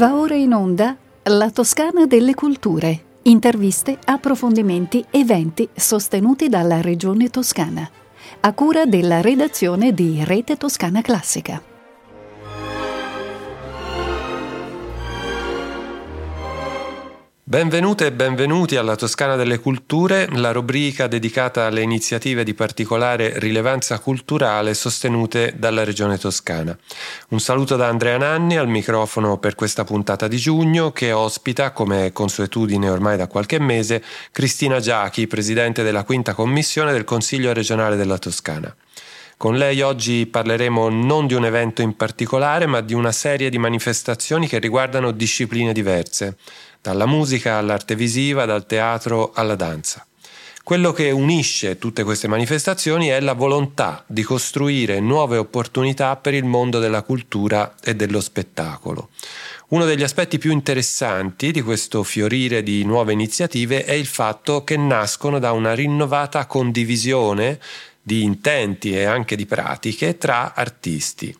Va ora in onda La Toscana delle Culture. Interviste, approfondimenti, eventi sostenuti dalla Regione Toscana. A cura della redazione di Rete Toscana Classica. Benvenute e benvenuti alla Toscana delle Culture, la rubrica dedicata alle iniziative di particolare rilevanza culturale sostenute dalla Regione Toscana. Un saluto da Andrea Nanni al microfono per questa puntata di giugno che ospita, come consuetudine ormai da qualche mese, Cristina Giachi, Presidente della Quinta Commissione del Consiglio regionale della Toscana. Con lei oggi parleremo non di un evento in particolare, ma di una serie di manifestazioni che riguardano discipline diverse dalla musica all'arte visiva, dal teatro alla danza. Quello che unisce tutte queste manifestazioni è la volontà di costruire nuove opportunità per il mondo della cultura e dello spettacolo. Uno degli aspetti più interessanti di questo fiorire di nuove iniziative è il fatto che nascono da una rinnovata condivisione di intenti e anche di pratiche tra artisti.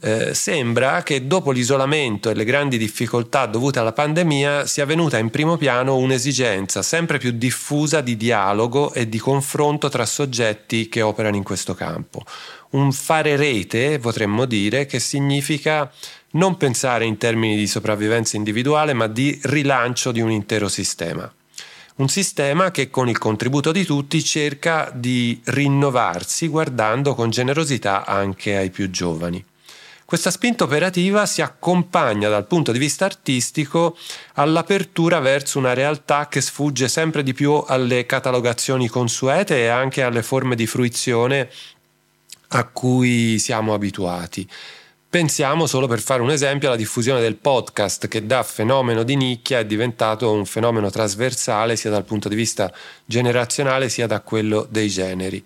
Eh, sembra che dopo l'isolamento e le grandi difficoltà dovute alla pandemia sia venuta in primo piano un'esigenza sempre più diffusa di dialogo e di confronto tra soggetti che operano in questo campo. Un fare rete, potremmo dire, che significa non pensare in termini di sopravvivenza individuale, ma di rilancio di un intero sistema. Un sistema che con il contributo di tutti cerca di rinnovarsi guardando con generosità anche ai più giovani. Questa spinta operativa si accompagna dal punto di vista artistico all'apertura verso una realtà che sfugge sempre di più alle catalogazioni consuete e anche alle forme di fruizione a cui siamo abituati. Pensiamo solo per fare un esempio alla diffusione del podcast che da fenomeno di nicchia è diventato un fenomeno trasversale sia dal punto di vista generazionale sia da quello dei generi.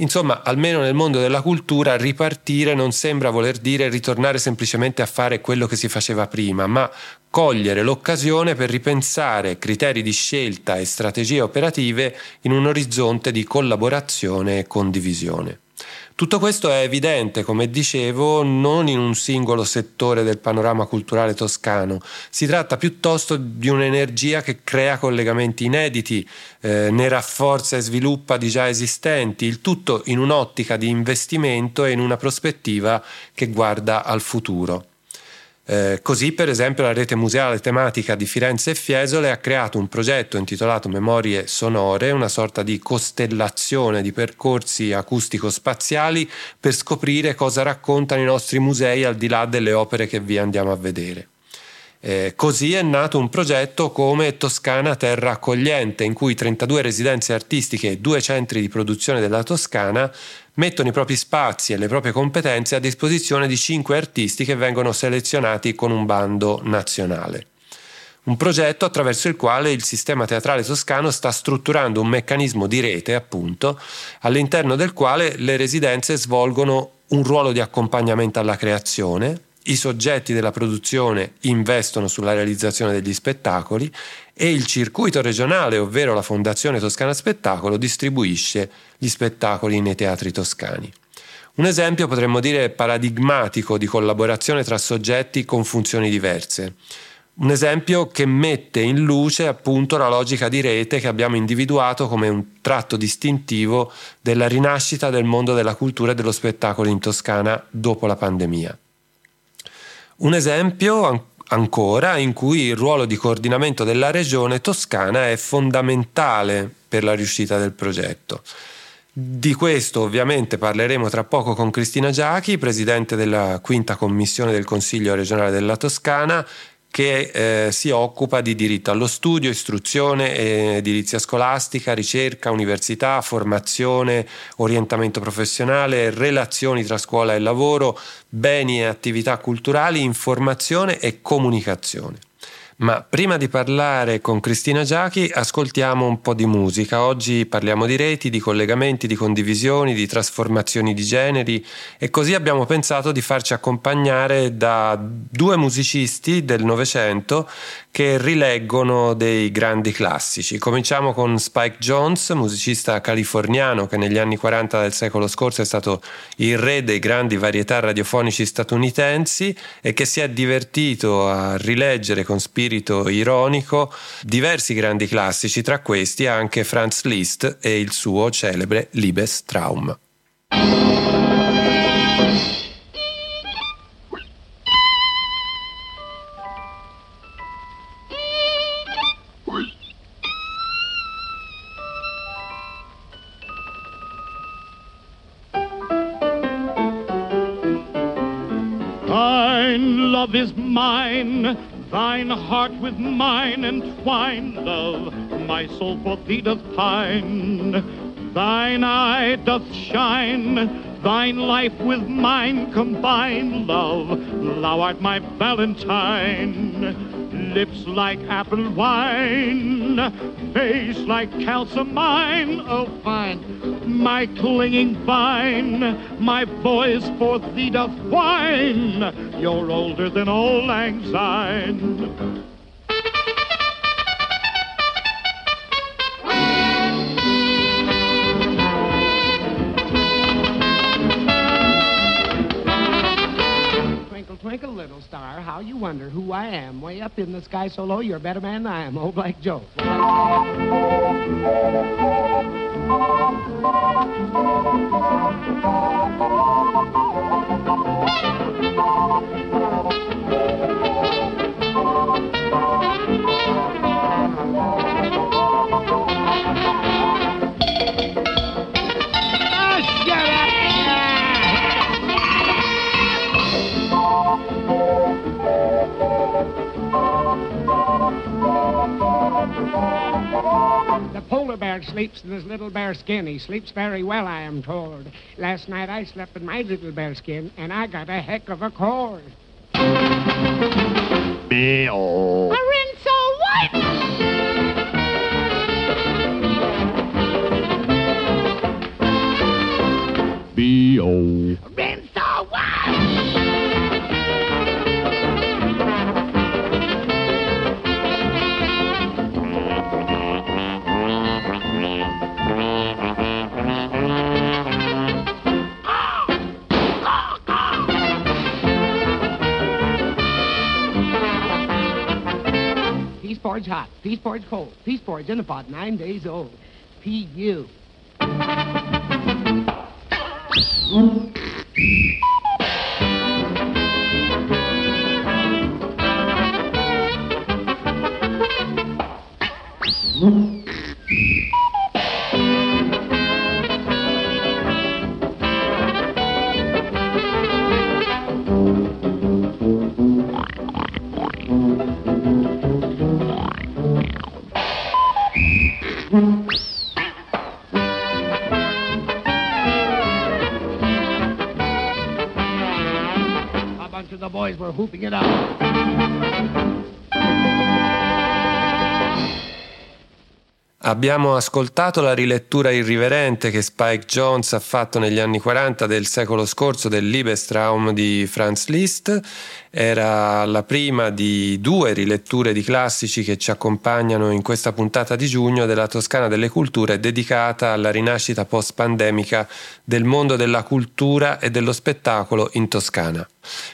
Insomma, almeno nel mondo della cultura, ripartire non sembra voler dire ritornare semplicemente a fare quello che si faceva prima, ma cogliere l'occasione per ripensare criteri di scelta e strategie operative in un orizzonte di collaborazione e condivisione. Tutto questo è evidente, come dicevo, non in un singolo settore del panorama culturale toscano, si tratta piuttosto di un'energia che crea collegamenti inediti, eh, ne rafforza e sviluppa di già esistenti, il tutto in un'ottica di investimento e in una prospettiva che guarda al futuro. Eh, così, per esempio, la rete museale tematica di Firenze e Fiesole ha creato un progetto intitolato Memorie Sonore, una sorta di costellazione di percorsi acustico-spaziali per scoprire cosa raccontano i nostri musei al di là delle opere che vi andiamo a vedere. Eh, così è nato un progetto come Toscana Terra Accogliente, in cui 32 residenze artistiche e due centri di produzione della Toscana mettono i propri spazi e le proprie competenze a disposizione di 5 artisti che vengono selezionati con un bando nazionale. Un progetto attraverso il quale il sistema teatrale toscano sta strutturando un meccanismo di rete, appunto, all'interno del quale le residenze svolgono un ruolo di accompagnamento alla creazione, i soggetti della produzione investono sulla realizzazione degli spettacoli e il circuito regionale, ovvero la Fondazione Toscana Spettacolo, distribuisce gli spettacoli nei teatri toscani. Un esempio potremmo dire paradigmatico di collaborazione tra soggetti con funzioni diverse. Un esempio che mette in luce appunto la logica di rete che abbiamo individuato come un tratto distintivo della rinascita del mondo della cultura e dello spettacolo in Toscana dopo la pandemia. Un esempio ancora in cui il ruolo di coordinamento della regione toscana è fondamentale per la riuscita del progetto. Di questo ovviamente parleremo tra poco con Cristina Giachi, presidente della quinta commissione del Consiglio regionale della Toscana, che eh, si occupa di diritto allo studio, istruzione, edilizia scolastica, ricerca, università, formazione, orientamento professionale, relazioni tra scuola e lavoro, beni e attività culturali, informazione e comunicazione. Ma prima di parlare con Cristina Giachi, ascoltiamo un po' di musica. Oggi parliamo di reti, di collegamenti, di condivisioni, di trasformazioni di generi e così abbiamo pensato di farci accompagnare da due musicisti del Novecento che rileggono dei grandi classici. Cominciamo con Spike Jones, musicista californiano che negli anni 40 del secolo scorso è stato il re dei grandi varietà radiofonici statunitensi e che si è divertito a rileggere con spirito ironico diversi grandi classici, tra questi anche Franz Liszt e il suo celebre Liebestraum. Thine Thine heart with mine entwine, love, my soul for thee doth pine. Thine eye doth shine, thine life with mine combine, love, thou art my valentine. Lips like apple wine, face like calcimine, oh fine, my clinging vine, my voice for thee doth whine. You're older than old lang syne. How you wonder who I am. Way up in the sky so low, you're a better man than I am. Old Black Joe. The polar bear sleeps in his little bear skin. He sleeps very well, I am told. Last night I slept in my little bear skin, and I got a heck of a cold. Bill. Peace porridge cold, peace porridge in the pot, nine days old. P.U. boys were whooping it up. Abbiamo ascoltato la rilettura irriverente che Spike Jones ha fatto negli anni 40 del secolo scorso del Liebestraum di Franz Liszt. Era la prima di due riletture di classici che ci accompagnano in questa puntata di giugno della Toscana delle Culture dedicata alla rinascita post-pandemica del mondo della cultura e dello spettacolo in Toscana.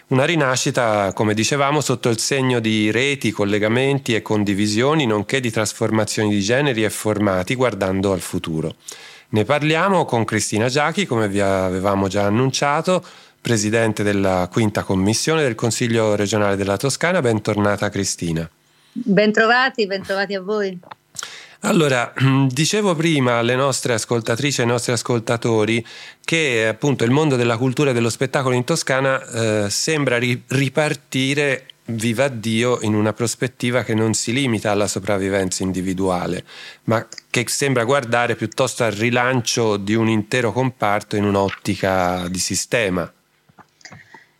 Una rinascita, come dicevamo, sotto il segno di reti, collegamenti e condivisioni, nonché di trasformazioni di generi e formati guardando al futuro. Ne parliamo con Cristina Giachi, come vi avevamo già annunciato, presidente della quinta commissione del Consiglio regionale della Toscana. Bentornata Cristina. Bentrovati, bentrovati a voi. Allora, dicevo prima alle nostre ascoltatrici e ai nostri ascoltatori che appunto il mondo della cultura e dello spettacolo in Toscana eh, sembra ri- ripartire viva Dio in una prospettiva che non si limita alla sopravvivenza individuale, ma che sembra guardare piuttosto al rilancio di un intero comparto in un'ottica di sistema.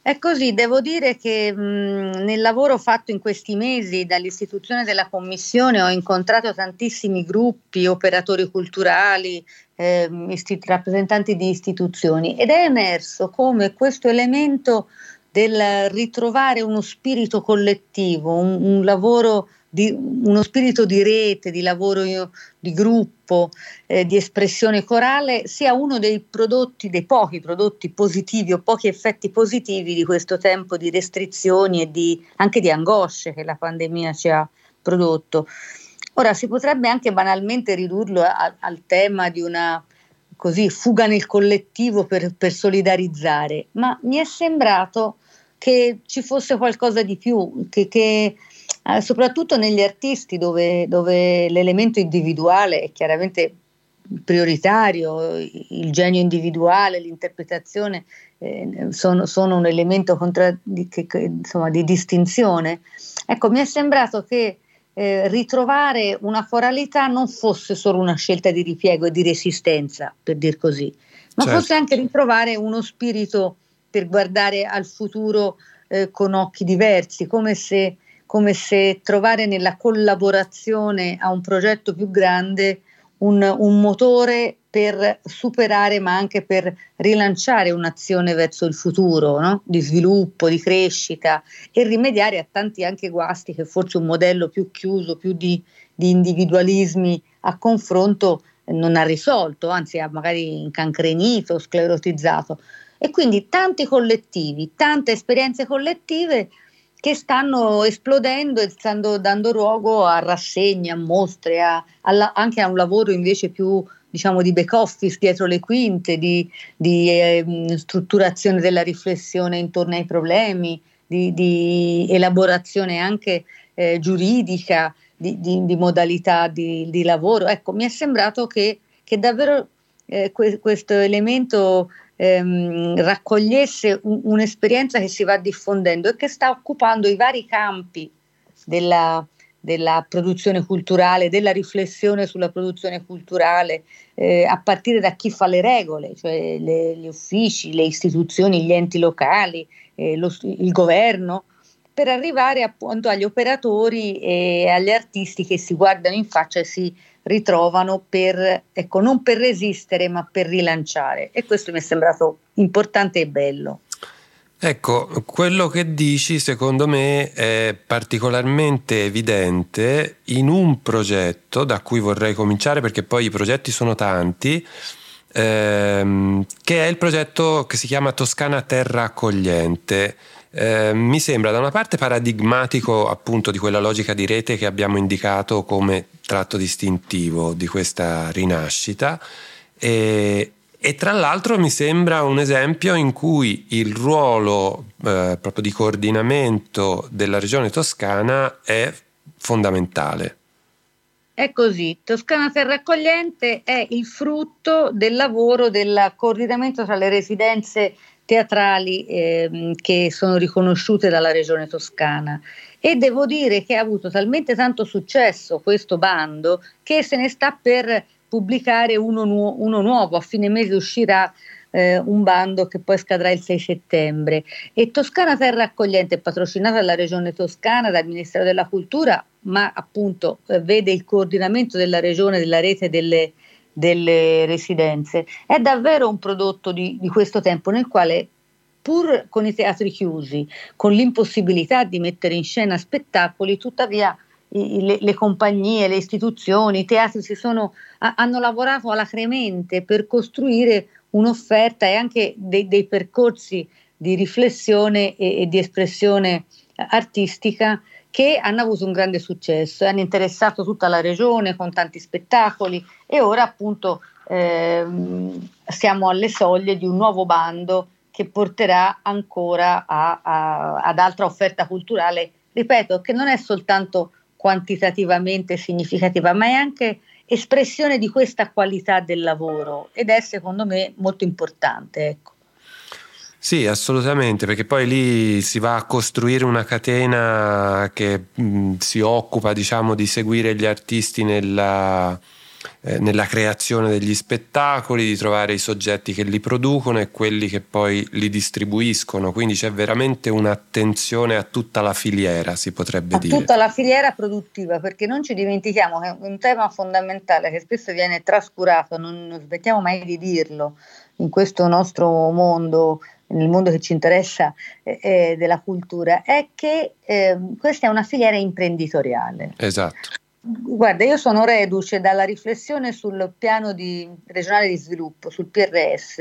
È così, devo dire che mh, nel lavoro fatto in questi mesi dall'istituzione della Commissione ho incontrato tantissimi gruppi, operatori culturali, eh, isti- rappresentanti di istituzioni ed è emerso come questo elemento del ritrovare uno spirito collettivo, un, un lavoro di uno spirito di rete, di lavoro di gruppo, eh, di espressione corale, sia uno dei prodotti, dei pochi prodotti positivi o pochi effetti positivi di questo tempo di restrizioni e di, anche di angosce che la pandemia ci ha prodotto. Ora si potrebbe anche banalmente ridurlo a, al tema di una così, fuga nel collettivo per, per solidarizzare, ma mi è sembrato che ci fosse qualcosa di più, che, che eh, soprattutto negli artisti dove, dove l'elemento individuale è chiaramente prioritario, il genio individuale, l'interpretazione eh, sono, sono, un elemento contra, di, che, insomma, di, distinzione. Ecco, mi è sembrato che eh, ritrovare una coralità non fosse solo una scelta di ripiego e di resistenza, per dir così, ma certo. fosse anche ritrovare uno spirito per guardare al futuro eh, con occhi diversi, come se come se trovare nella collaborazione a un progetto più grande un, un, motore per superare ma anche per rilanciare un'azione verso il futuro no? di sviluppo, di crescita e rimediare a tanti anche guasti che forse un modello più chiuso, più di, di individualismi a confronto non ha risolto, anzi ha magari incancrenito, sclerotizzato. E quindi tanti collettivi, tante esperienze collettive che stanno esplodendo e stanno dando luogo a rassegne, a mostre, a, a, anche a un lavoro invece più diciamo di back office dietro le quinte, di, di eh, strutturazione della riflessione intorno ai problemi, di, di elaborazione anche eh, giuridica, di, di, modalità di, lavoro. Ecco, mi è sembrato che, che davvero eh, que- questo elemento ehm, raccogliesse un, un'esperienza che si va diffondendo e che sta occupando i vari campi della, della produzione culturale, della riflessione sulla produzione culturale, eh, a partire da chi fa le regole, cioè le, gli uffici, le istituzioni, gli enti locali, eh, lo, il governo, per arrivare appunto agli operatori e agli artisti che si guardano in faccia e si ritrovano per, ecco, non per resistere ma per rilanciare e questo mi è sembrato importante e bello. Ecco, quello che dici secondo me è particolarmente evidente in un progetto da cui vorrei cominciare perché poi i progetti sono tanti, ehm, che è il progetto che si chiama Toscana Terra Accogliente. Eh, mi sembra da una parte paradigmatico appunto di quella logica di rete che abbiamo indicato come tratto distintivo di questa rinascita e, e tra l'altro mi sembra un esempio in cui il ruolo eh, proprio di coordinamento della regione toscana è fondamentale. È così, Toscana Terra Accogliente è il frutto del lavoro del coordinamento tra le residenze teatrali eh, che sono riconosciute dalla regione toscana. E devo dire che ha avuto talmente tanto successo questo bando che se ne sta per pubblicare uno, nu- uno nuovo, a fine mese uscirà eh, un bando che poi scadrà il 6 settembre. E Toscana Terra Accogliente è patrocinata dalla regione toscana, dal Ministero della Cultura, ma appunto eh, vede il coordinamento della regione della rete delle delle residenze. È davvero un prodotto di, di questo tempo nel quale pur con i teatri chiusi, con l'impossibilità di mettere in scena spettacoli, tuttavia le, le, compagnie, le istituzioni, i teatri sono, a, hanno lavorato alacremente per costruire un'offerta e anche dei, dei percorsi di riflessione e, e di espressione artistica che hanno avuto un grande successo e hanno interessato tutta la regione con tanti spettacoli e ora appunto ehm, siamo alle soglie di un nuovo bando che porterà ancora a, a, ad altra offerta culturale, ripeto, che non è soltanto quantitativamente significativa, ma è anche espressione di questa qualità del lavoro ed è secondo me molto importante. Ecco. Sì, assolutamente, perché poi lì si va a costruire una catena che mh, si occupa, diciamo, di seguire gli artisti nella, eh, nella creazione degli spettacoli, di trovare i soggetti che li producono e quelli che poi li distribuiscono, quindi c'è veramente un'attenzione a tutta la filiera, si potrebbe a dire. Tutta la filiera produttiva, perché non ci dimentichiamo che è un tema fondamentale che spesso viene trascurato, non, non smettiamo mai di dirlo in questo nostro mondo nel mondo che ci interessa eh, eh, della cultura, è che eh, questa è una filiera imprenditoriale. Esatto. Guarda, io sono reduce dalla riflessione sul piano di, regionale di sviluppo, sul PRS,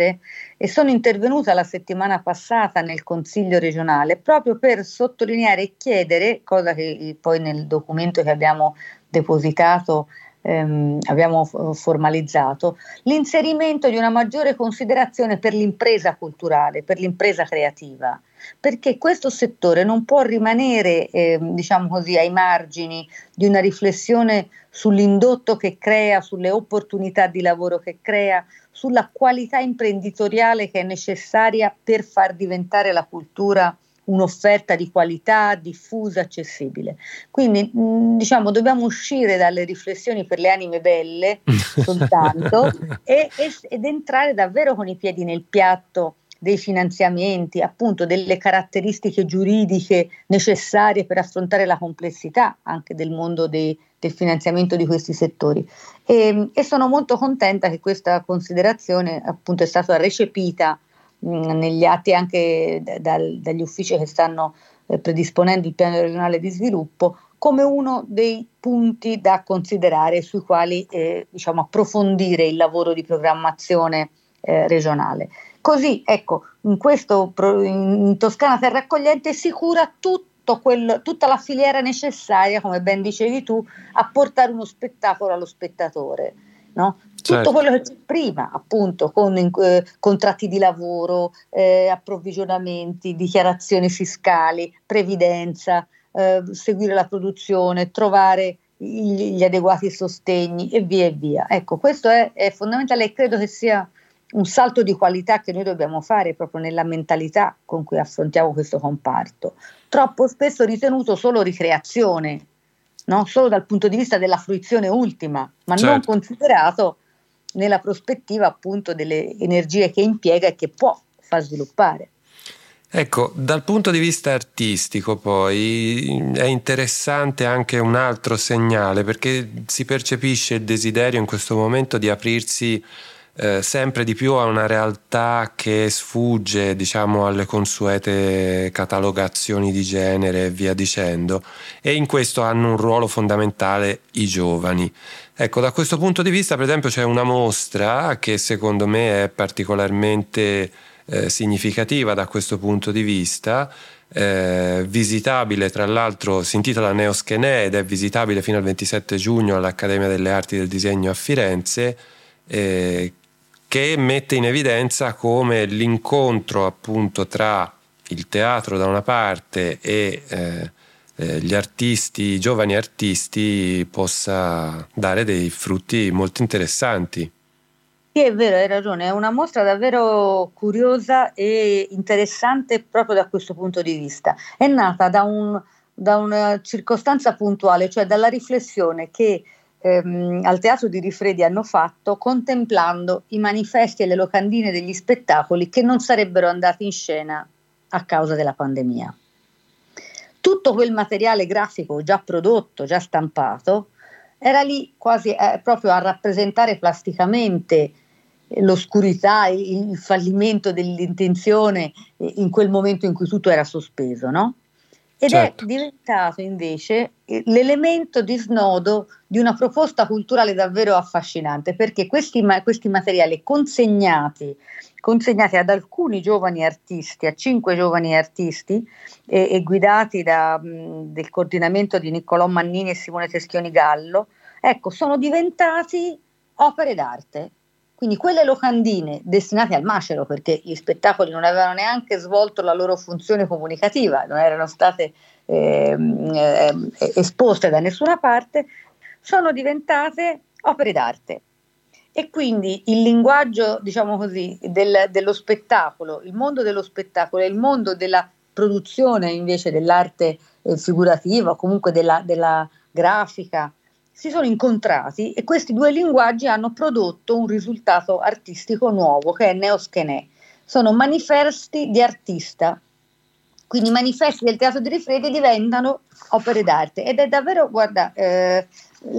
e sono intervenuta la settimana passata nel Consiglio regionale proprio per sottolineare e chiedere, cosa che poi nel documento che abbiamo depositato ehm, abbiamo formalizzato, l'inserimento di una maggiore considerazione per l'impresa culturale, per l'impresa creativa, perché questo settore non può rimanere, eh, diciamo così, ai margini di una riflessione sull'indotto che crea, sulle opportunità di lavoro che crea, sulla qualità imprenditoriale che è necessaria per far diventare la cultura un'offerta di qualità diffusa, accessibile. Quindi mh, diciamo dobbiamo uscire dalle riflessioni per le anime belle soltanto e, e, ed entrare davvero con i piedi nel piatto dei finanziamenti, appunto delle caratteristiche giuridiche necessarie per affrontare la complessità anche del mondo dei, del finanziamento di questi settori. E, e sono molto contenta che questa considerazione appunto è stata recepita negli atti anche dal, dagli uffici che stanno eh, predisponendo il piano regionale di sviluppo come uno dei punti da considerare sui quali eh, diciamo, approfondire il lavoro di programmazione eh, regionale. Così, ecco, in, questo, in Toscana Terra Accogliente si cura tutto quel, tutta la filiera necessaria, come ben dicevi tu, a portare uno spettacolo allo spettatore. No? Tutto certo. quello che c'è prima, appunto, con eh, contratti di lavoro, eh, approvvigionamenti, dichiarazioni fiscali, previdenza, eh, seguire la produzione, trovare gli, gli, adeguati sostegni e via e via. Ecco, questo è, è fondamentale e credo che sia un salto di qualità che noi dobbiamo fare proprio nella mentalità con cui affrontiamo questo comparto. Troppo spesso ritenuto solo ricreazione, no? solo dal punto di vista della fruizione ultima, ma certo. non considerato nella prospettiva appunto delle energie che impiega e che può far sviluppare. Ecco, dal punto di vista artistico poi è interessante anche un altro segnale perché si percepisce il desiderio in questo momento di aprirsi eh, sempre di più a una realtà che sfugge diciamo alle consuete catalogazioni di genere e via dicendo e in questo hanno un ruolo fondamentale i giovani. Ecco, da questo punto di vista, per esempio, c'è una mostra che secondo me è particolarmente eh, significativa da questo punto di vista, eh, visitabile tra l'altro, si intitola Neoschene ed è visitabile fino al 27 giugno all'Accademia delle Arti del Disegno a Firenze, eh, che mette in evidenza come l'incontro appunto tra il teatro da una parte e eh, eh, gli artisti, i giovani artisti, possa dare dei frutti molto interessanti. Sì, è vero, hai ragione, è una mostra davvero curiosa e interessante proprio da questo punto di vista. È nata da, un, da una circostanza puntuale, cioè dalla riflessione che ehm, al Teatro di Rifredi hanno fatto contemplando i manifesti e le locandine degli spettacoli che non sarebbero andati in scena a causa della pandemia tutto quel materiale grafico già prodotto, già stampato, era lì quasi eh, proprio a rappresentare plasticamente l'oscurità, il, fallimento dell'intenzione eh, in quel momento in cui tutto era sospeso, no? Ed certo. è diventato invece eh, l'elemento di snodo di una proposta culturale davvero affascinante, perché questi, questi materiali consegnati consegnati ad alcuni giovani artisti, a cinque giovani artisti e, e guidati dal coordinamento di Niccolò Mannini e Simone Teschioni Gallo, ecco, sono diventati opere d'arte. Quindi quelle locandine destinate al macero, perché gli spettacoli non avevano neanche svolto la loro funzione comunicativa, non erano state eh, eh, esposte da nessuna parte, sono diventate opere d'arte. E quindi il linguaggio, diciamo così, del, dello spettacolo, il mondo dello spettacolo e il mondo della produzione invece dell'arte eh, figurativa comunque della, della grafica si sono incontrati e questi due linguaggi hanno prodotto un risultato artistico nuovo che è Neoschenè. Sono manifesti di artista, quindi i manifesti del teatro di Rifredi diventano opere d'arte ed è davvero, guarda, eh,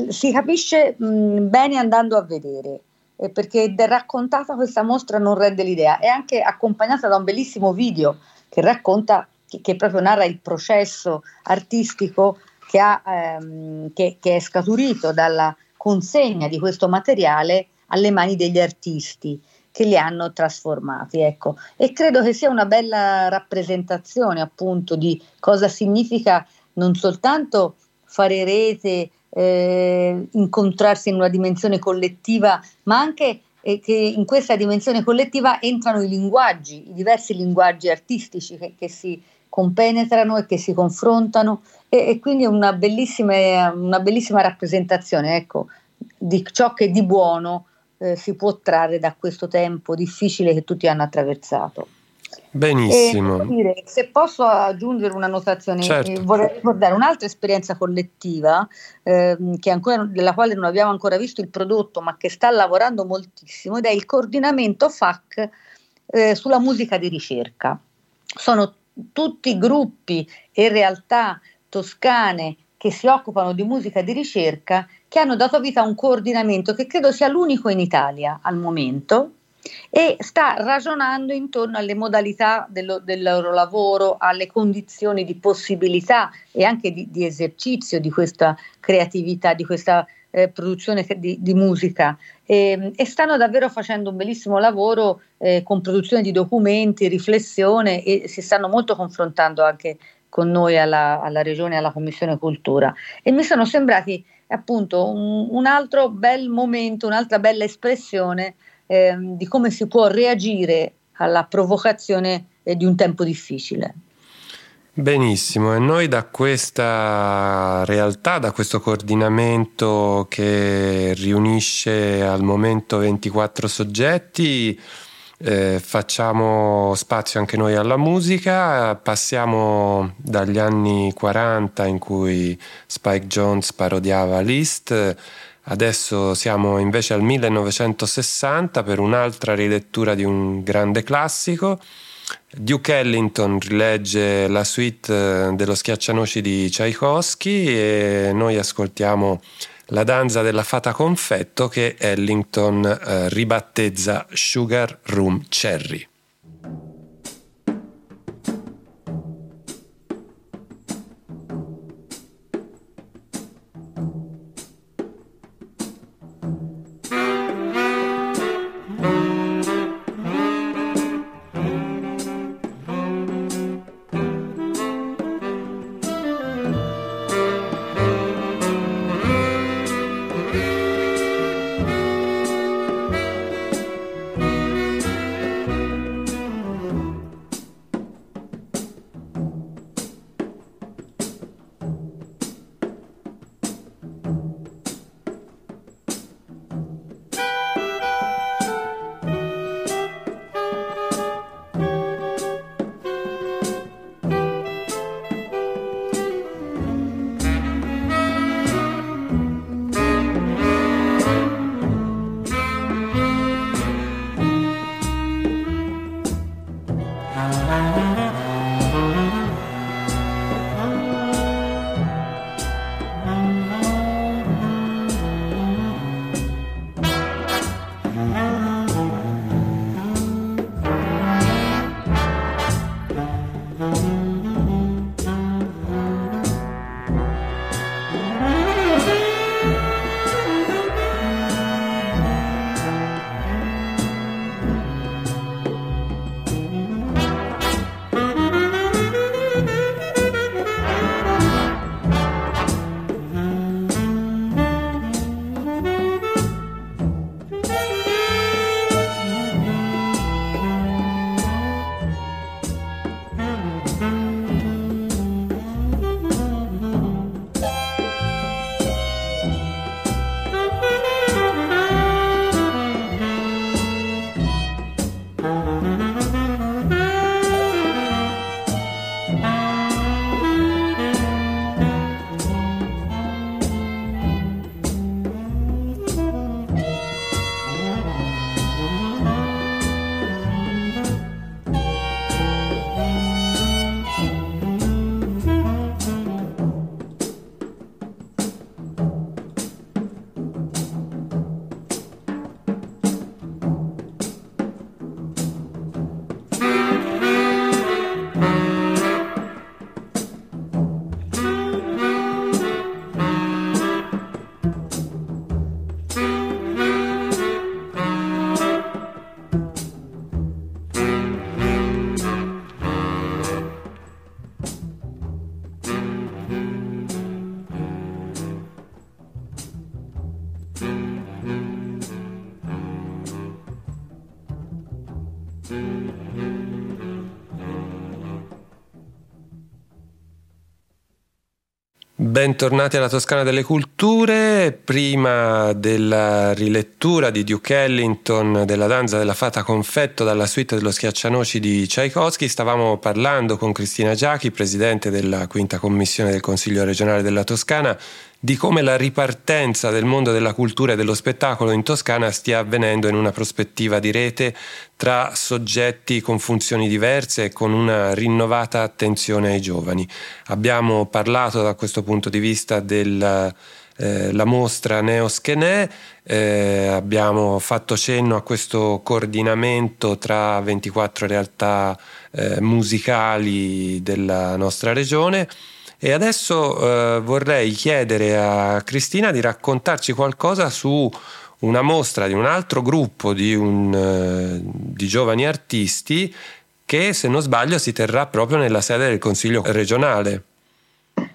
si capisce mh, bene andando a vedere. Eh, perché raccontata questa mostra non rende l'idea, è anche accompagnata da un bellissimo video che racconta, che, che proprio narra il processo artistico che, ha, ehm, che, che è scaturito dalla consegna di questo materiale alle mani degli artisti che li hanno trasformati. Ecco. E credo che sia una bella rappresentazione appunto di cosa significa non soltanto fare rete, eh, incontrarsi in una dimensione collettiva, ma anche eh, che in questa dimensione collettiva entrano i linguaggi, i diversi linguaggi artistici che, che si compenetrano e che si confrontano e, e quindi una bellissima, una bellissima rappresentazione ecco, di ciò che di buono eh, si può trarre da questo tempo difficile che tutti hanno attraversato. Benissimo. E, dire, se posso aggiungere una notazione, certo. eh, vorrei ricordare un'altra esperienza collettiva eh, ancora, della quale non abbiamo ancora visto il prodotto, ma che sta lavorando moltissimo, ed è il coordinamento FAC eh, sulla musica di ricerca. Sono tutti gruppi e realtà toscane che si occupano di musica di ricerca che hanno dato vita a un coordinamento che credo sia l'unico in Italia al momento e sta ragionando intorno alle modalità dello, del loro lavoro, alle condizioni di possibilità e anche di, di esercizio di questa creatività, di questa eh, produzione di, di musica e, e, stanno davvero facendo un bellissimo lavoro eh, con produzione di documenti, riflessione e si stanno molto confrontando anche con noi alla, alla Regione e alla Commissione Cultura e mi sono sembrati appunto un, un altro bel momento, un'altra bella espressione eh, di come si può reagire alla provocazione eh, di un tempo difficile. Benissimo, e noi da questa realtà, da questo coordinamento che riunisce al momento 24 soggetti, eh, facciamo spazio anche noi alla musica, passiamo dagli anni 40 in cui Spike Jones parodiava Liszt, adesso siamo invece al 1960 per un'altra rilettura di un grande classico. Duke Ellington rilegge la suite dello schiaccianoci di Tchaikovsky e noi ascoltiamo la danza della fata confetto che Ellington eh, ribattezza Sugar Room Cherry. Bentornati alla Toscana delle Culture. Prima della rilettura di Duke Ellington della danza della fata confetto dalla suite dello schiaccianoci di Tchaikovsky, stavamo parlando con Cristina Giachi, presidente della quinta commissione del Consiglio regionale della Toscana, di come la ripartenza del mondo della cultura e dello spettacolo in Toscana stia avvenendo in una prospettiva di rete tra soggetti con funzioni diverse e con una rinnovata attenzione ai giovani. Abbiamo parlato da questo punto di vista della eh, mostra Neoschenè, eh, abbiamo fatto cenno a questo coordinamento tra 24 realtà eh, musicali della nostra regione e adesso eh, vorrei chiedere a Cristina di raccontarci qualcosa su una mostra di un altro gruppo di, un, eh, di giovani artisti che se non sbaglio si terrà proprio nella sede del Consiglio regionale.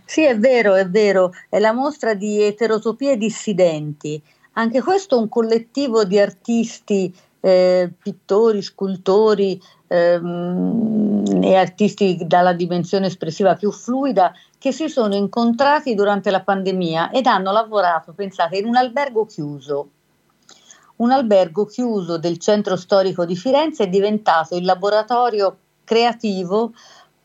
Sì, è vero, è vero, è la mostra di eterotopie dissidenti. Anche questo è un collettivo di artisti, eh, pittori, scultori ehm, e artisti dalla dimensione espressiva più fluida che si sono incontrati durante la pandemia ed hanno lavorato, pensate, in un albergo chiuso. Un albergo chiuso del centro storico di Firenze è diventato il laboratorio creativo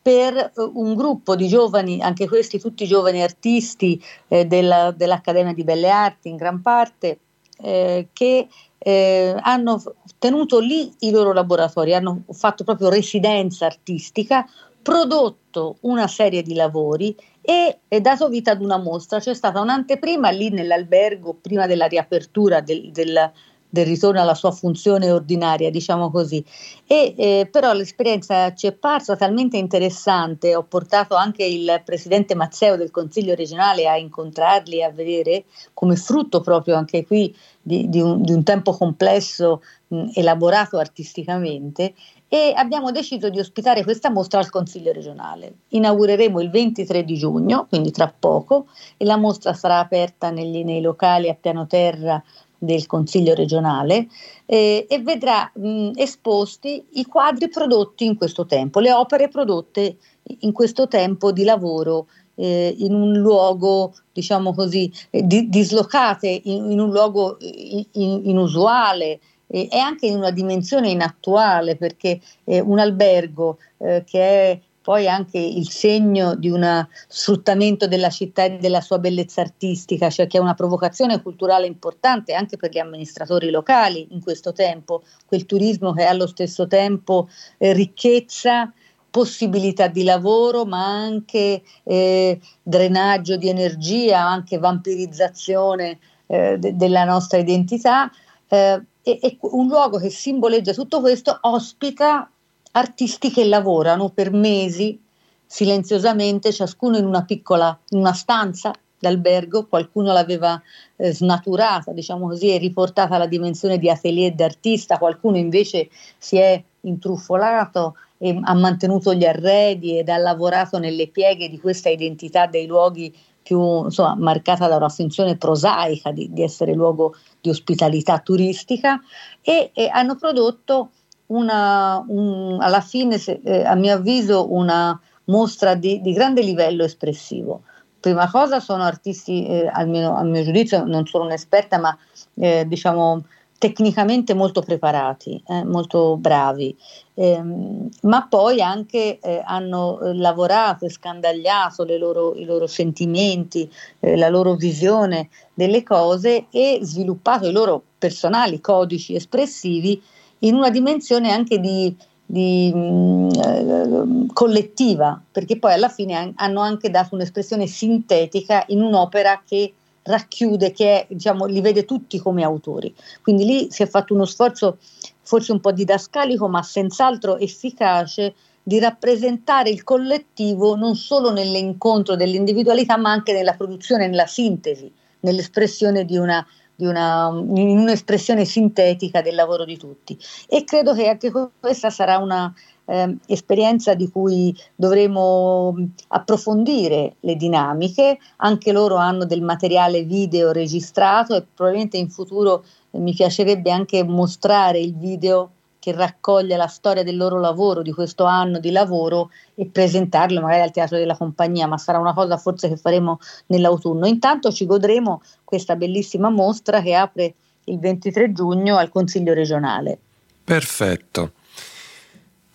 per eh, un gruppo di giovani, anche questi tutti giovani artisti eh, della, dell'Accademia di Belle Arti in gran parte, eh, che eh, hanno tenuto lì i loro laboratori, hanno fatto proprio residenza artistica prodotto una serie di lavori e, dato vita ad una mostra. C'è stata un'anteprima lì nell'albergo prima della riapertura del, del, del ritorno alla sua funzione ordinaria, diciamo così. E, eh, però l'esperienza ci è parsa talmente interessante, ho portato anche il presidente Mazzeo del Consiglio regionale a incontrarli, a vedere come frutto proprio anche qui di, di, un, di un, tempo complesso, mh, elaborato artisticamente, e abbiamo deciso di ospitare questa mostra al Consiglio regionale. Inaugureremo il 23 di giugno, quindi tra poco, e la mostra sarà aperta negli, nei locali a piano terra del Consiglio regionale eh, e vedrà mh, esposti i quadri prodotti in questo tempo, le opere prodotte in questo tempo di lavoro eh, in un luogo, diciamo così, eh, di, dislocate in, in, un luogo in, inusuale e anche in una dimensione inattuale perché eh, un albergo eh, che è poi anche il segno di uno sfruttamento della città e della sua bellezza artistica, cioè che è una provocazione culturale importante anche per gli amministratori locali in questo tempo, quel turismo che è allo stesso tempo eh, ricchezza, possibilità di lavoro, ma anche eh, drenaggio di energia, anche vampirizzazione eh, de- della nostra identità. Eh, e, e un luogo che simboleggia tutto questo ospita artisti che lavorano per mesi silenziosamente, ciascuno in una piccola in una stanza d'albergo, qualcuno l'aveva eh, snaturata, diciamo così, e riportata alla dimensione di atelier d'artista, qualcuno invece si è intruffolato e ha mantenuto gli arredi ed ha lavorato nelle pieghe di questa identità dei luoghi più insomma, marcata da una funzione prosaica di, di essere luogo di ospitalità turistica e, e hanno prodotto una, un, alla fine, se, eh, a mio avviso, una mostra di, di, grande livello espressivo. Prima cosa sono artisti, eh, almeno a mio giudizio, non sono un'esperta, ma eh, diciamo tecnicamente molto preparati, eh, molto bravi, ehm, ma poi anche eh, hanno eh, lavorato e scandagliato loro, i loro sentimenti, la loro visione delle cose e sviluppato i loro personali codici espressivi in una dimensione anche di, di mm, eh, collettiva, perché poi alla fine hanno anche dato un'espressione sintetica in un'opera che racchiude, che è, diciamo, li vede tutti come autori. Quindi lì si è fatto uno sforzo forse un po' didascalico, ma senz'altro efficace di rappresentare il collettivo non solo nell'incontro dell'individualità, ma anche nella produzione, nella sintesi, nell'espressione di una, di una, in un'espressione sintetica del lavoro di tutti. E credo che anche questa sarà una eh, esperienza di cui dovremo approfondire le dinamiche, anche loro hanno del materiale video registrato e probabilmente in futuro eh, mi piacerebbe anche mostrare il video che raccoglie la storia del loro lavoro, di questo anno di lavoro e presentarlo magari al Teatro della Compagnia, ma sarà una cosa forse che faremo nell'autunno. Intanto ci godremo questa bellissima mostra che apre il 23 giugno al Consiglio regionale. Perfetto.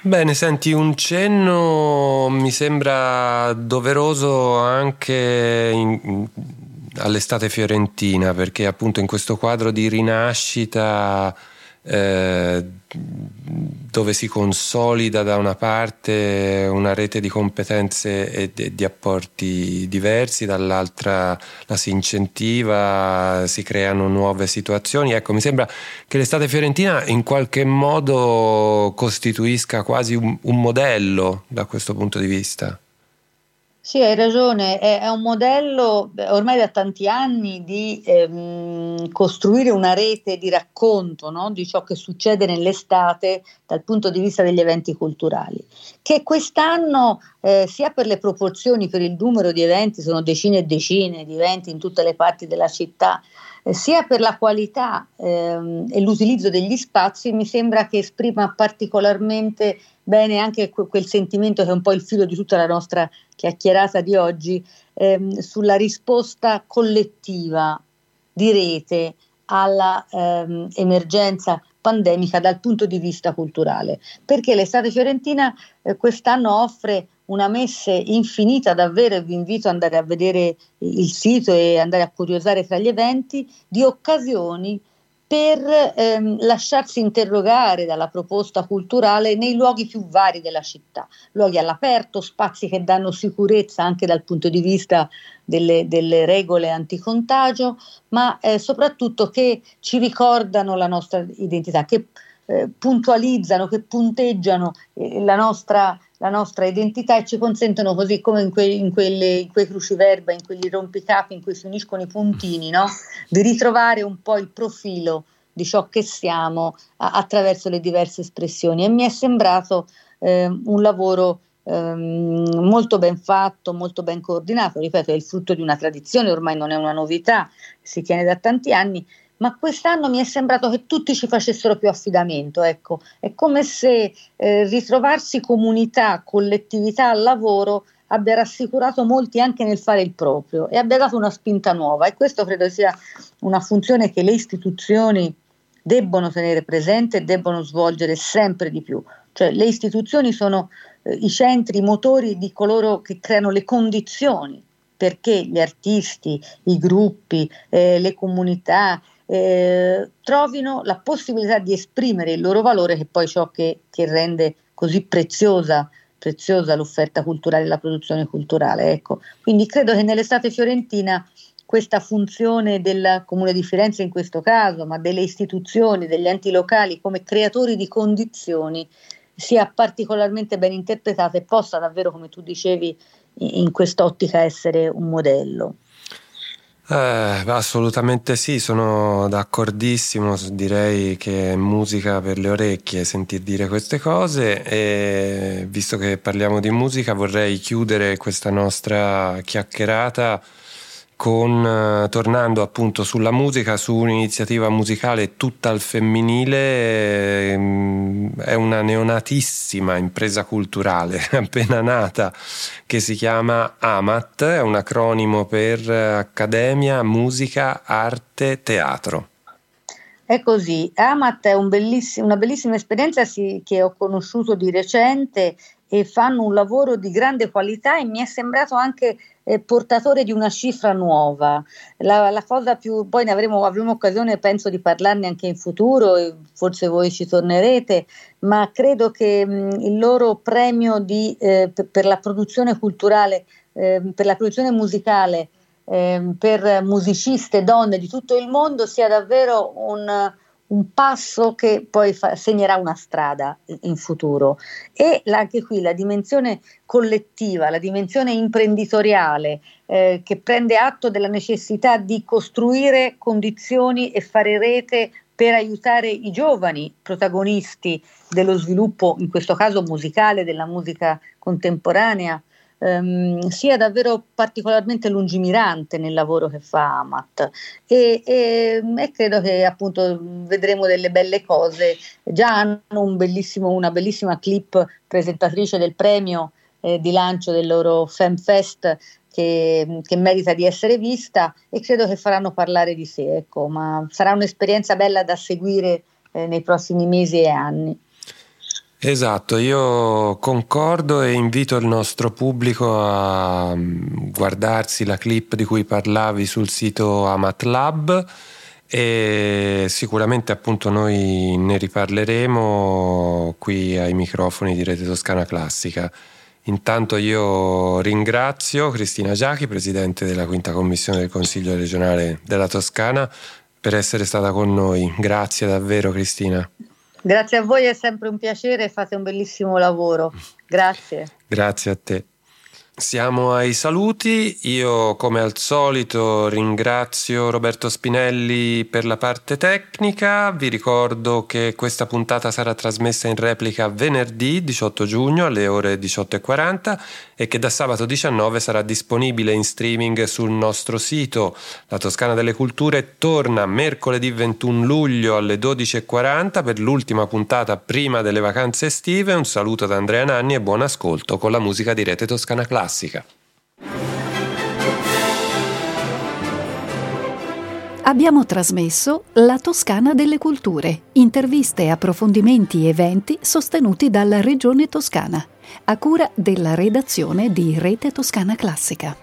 Bene, senti, un cenno mi sembra doveroso anche in, all'estate fiorentina, perché appunto in questo quadro di rinascita eh, dove si consolida da una parte una rete di competenze e di apporti diversi, dall'altra la si incentiva, si creano nuove situazioni. Ecco, mi sembra che l'estate fiorentina in qualche modo costituisca quasi un, un modello da questo punto di vista. Sì, hai ragione, è, è, un modello ormai da tanti anni di ehm, costruire una rete di racconto no? di ciò che succede nell'estate dal punto di vista degli eventi culturali, che quest'anno eh, sia per le proporzioni, per il numero di eventi, sono decine e decine di eventi in tutte le parti della città, eh, sia per la qualità ehm, e l'utilizzo degli spazi, mi sembra che esprima particolarmente bene anche que- quel sentimento che è un po' il filo di tutta la nostra chiacchierata di oggi, ehm, sulla risposta collettiva di rete alla ehm, emergenza pandemica dal punto di vista culturale, perché l'estate fiorentina eh, quest'anno offre una messe infinita davvero e vi invito ad andare a vedere il sito e andare a curiosare tra gli eventi di occasioni per ehm, lasciarsi interrogare dalla proposta culturale nei luoghi più vari della città, luoghi all'aperto, spazi che danno sicurezza anche dal punto di vista delle, delle regole anticontagio, ma eh, soprattutto che ci ricordano la nostra identità, che eh, puntualizzano, che punteggiano eh, la nostra la nostra identità e ci consentono così come in, que, in, quelle, in quei cruciverba, in quegli rompicapi in cui si uniscono i puntini, no? di ritrovare un po' il profilo di ciò che siamo a, attraverso le diverse espressioni e mi è sembrato eh, un lavoro ehm, molto ben fatto, molto ben coordinato, ripeto è il frutto di una tradizione, ormai non è una novità, si tiene da tanti anni, ma quest'anno mi è sembrato che tutti ci facessero più affidamento, ecco, è come se eh, ritrovarsi comunità, collettività al lavoro abbia rassicurato molti anche nel fare il proprio e abbia dato una spinta nuova e questo credo sia una funzione che le istituzioni debbono tenere presente e debbono svolgere sempre di più. Cioè le istituzioni sono eh, i centri, i motori di coloro che creano le condizioni perché gli artisti, i gruppi, eh, le comunità, eh, trovino la possibilità di esprimere il loro valore, che è poi ciò che, che rende così preziosa, preziosa l'offerta culturale e la produzione culturale. Ecco. Quindi credo che nell'estate fiorentina questa funzione del Comune di Firenze in questo caso, ma delle istituzioni, degli enti locali come creatori di condizioni sia particolarmente ben interpretata e possa davvero, come tu dicevi, in quest'ottica essere un modello. Eh, assolutamente sì, sono d'accordissimo, direi che è musica per le orecchie sentir dire queste cose e visto che parliamo di musica vorrei chiudere questa nostra chiacchierata con, eh, tornando appunto sulla musica, su un'iniziativa musicale tutta al femminile, ehm, è una neonatissima impresa culturale appena nata che si chiama AMAT, è un acronimo per Accademia Musica Arte Teatro. È così, AMAT è un belliss- una bellissima esperienza sì, che ho conosciuto di recente e fanno un lavoro di grande qualità e mi è sembrato anche eh, portatore di una cifra nuova. La, la cosa più, poi ne avremo, avremo, occasione, penso, di parlarne anche in futuro, forse voi ci tornerete, ma credo che mh, il loro premio di, eh, per, per la produzione culturale, eh, per la produzione musicale, ehm, per musiciste donne di tutto il mondo sia davvero un un passo che poi fa, segnerà una strada in futuro. E anche qui la dimensione collettiva, la dimensione imprenditoriale eh, che prende atto della necessità di costruire condizioni e fare rete per aiutare i giovani protagonisti dello sviluppo, in questo caso musicale, della musica contemporanea ehm, sia davvero particolarmente lungimirante nel lavoro che fa Amat e, e, e, credo che appunto vedremo delle belle cose. Già hanno un una bellissima clip presentatrice del premio eh, di lancio del loro FemFest che, che, merita di essere vista e credo che faranno parlare di sé, ecco, ma sarà un'esperienza bella da seguire eh, nei prossimi mesi e anni. Esatto, io concordo e invito il nostro pubblico a mm, guardarsi la clip di cui parlavi sul sito AmatLab e sicuramente appunto noi ne riparleremo qui ai microfoni di Rete Toscana Classica. Intanto io ringrazio Cristina Giachi, Presidente della Quinta Commissione del Consiglio regionale della Toscana, per essere stata con noi. Grazie davvero Cristina. Grazie a voi, è sempre un piacere, fate un bellissimo lavoro. Grazie. Grazie a te. Siamo ai saluti, io come al solito ringrazio Roberto Spinelli per la parte tecnica, vi ricordo che questa puntata sarà trasmessa in replica venerdì 18 giugno alle ore 18.40 e che da sabato 19 sarà disponibile in streaming sul nostro sito. La Toscana delle Culture torna mercoledì 21 luglio alle 12.40 per l'ultima puntata prima delle vacanze estive. Un saluto da Andrea Nanni e buon ascolto con la musica di Rete Toscana Classica classica. Abbiamo trasmesso La Toscana delle Culture, interviste, approfondimenti e eventi sostenuti dalla Regione Toscana, a cura della redazione di Rete Toscana Classica.